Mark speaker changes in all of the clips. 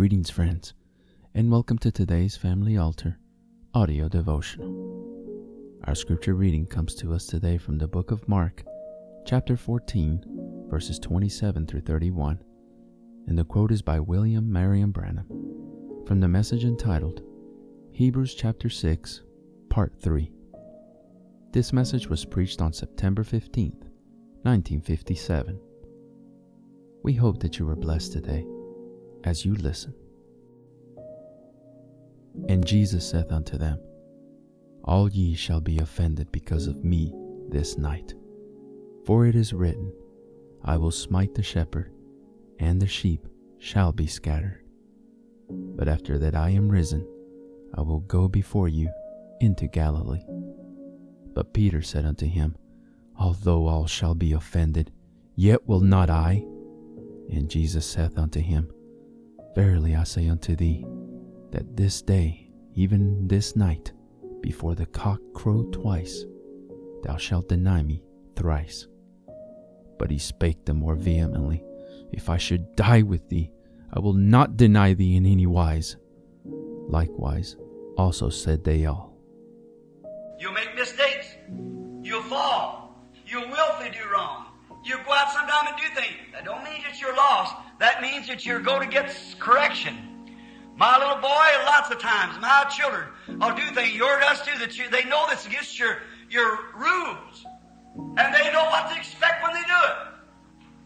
Speaker 1: Greetings, friends, and welcome to today's Family Altar audio devotional. Our scripture reading comes to us today from the book of Mark, chapter 14, verses 27 through 31, and the quote is by William Marrion Branham from the message entitled Hebrews chapter 6, part 3. This message was preached on September 15th, 1957. We hope that you were blessed today as you listen. And Jesus saith unto them, All ye shall be offended because of me this night. For it is written, I will smite the shepherd, and the sheep shall be scattered. But after that I am risen, I will go before you into Galilee. But Peter said unto him, Although all shall be offended, yet will not I. And Jesus saith unto him, Verily I say unto thee, that this day, even this night, before the cock crow twice, thou shalt deny me thrice. But he spake the more vehemently, If I should die with thee, I will not deny thee in any wise. Likewise, also said they all.
Speaker 2: You'll make mistakes. You'll fall. You'll willfully do wrong. You'll go out sometime and do things. That don't mean that you're lost. That means that you're going to get correction. My little boy, lots of times, my children I'll do things, your does too, that you, they know that's against your, your rules. And they know what to expect when they do it.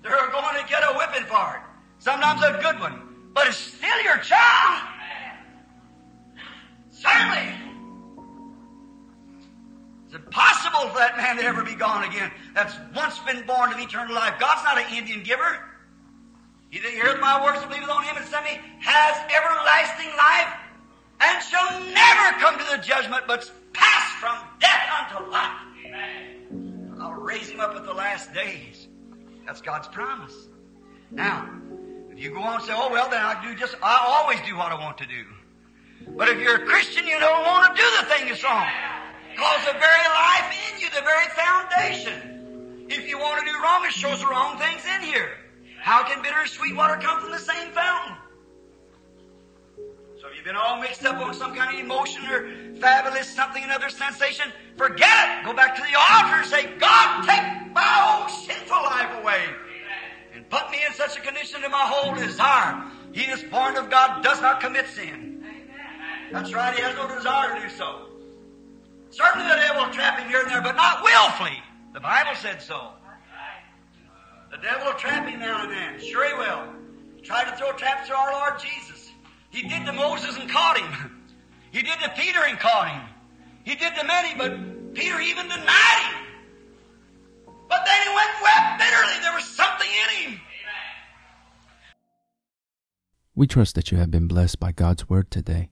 Speaker 2: They're going to get a whipping for it. Sometimes a good one. But it's still your child. Certainly. It's impossible for that man to ever be gone again. That's once been born of eternal life. God's not an Indian giver. He that heareth my words and believeth on him and sent me has everlasting life and shall never come to the judgment, but pass from death unto life. Amen. I'll raise him up at the last days. That's God's promise. Now, if you go on and say, oh, well, then I do just, I always do what I want to do. But if you're a Christian, you don't want to do the thing that's wrong. Because the very life in you, the very foundation. If you want to do wrong, it shows the wrong things in here. How can bitter and sweet water come from the same fountain? So if you've been all mixed up on some kind of emotion or fabulous something, another sensation, forget it. Go back to the altar and say, God, take my old sinful life away. And put me in such a condition that my whole desire. He is born of God does not commit sin. That's right, he has no desire to do so. Certainly the devil will trap him here and there, but not willfully. The Bible said so. The devil will trap him now and then. Sure he will. Try to throw traps to our Lord Jesus. He did to Moses and caught him. He did to Peter and caught him. He did to many, but Peter even denied him. But then he went and wept bitterly. There was something in him.
Speaker 1: We trust that you have been blessed by God's Word today.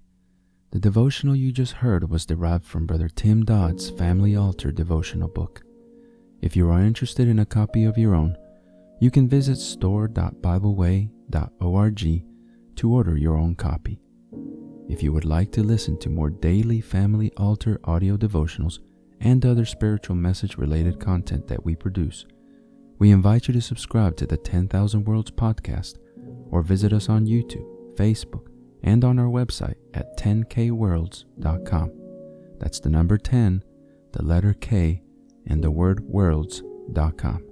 Speaker 1: The devotional you just heard was derived from Brother Tim Dodd's Family Altar devotional book. If you are interested in a copy of your own, you can visit store.bibleway.org to order your own copy. If you would like to listen to more daily Family Altar audio devotionals and other spiritual message related content that we produce, we invite you to subscribe to the 10,000 Worlds podcast or visit us on YouTube, Facebook, and on our website at 10kworlds.com. That's the number 10, the letter K, and the word worlds.com.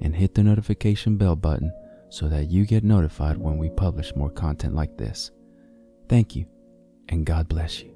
Speaker 1: and hit the notification bell button so that you get notified when we publish more content like this. Thank you, and God bless you.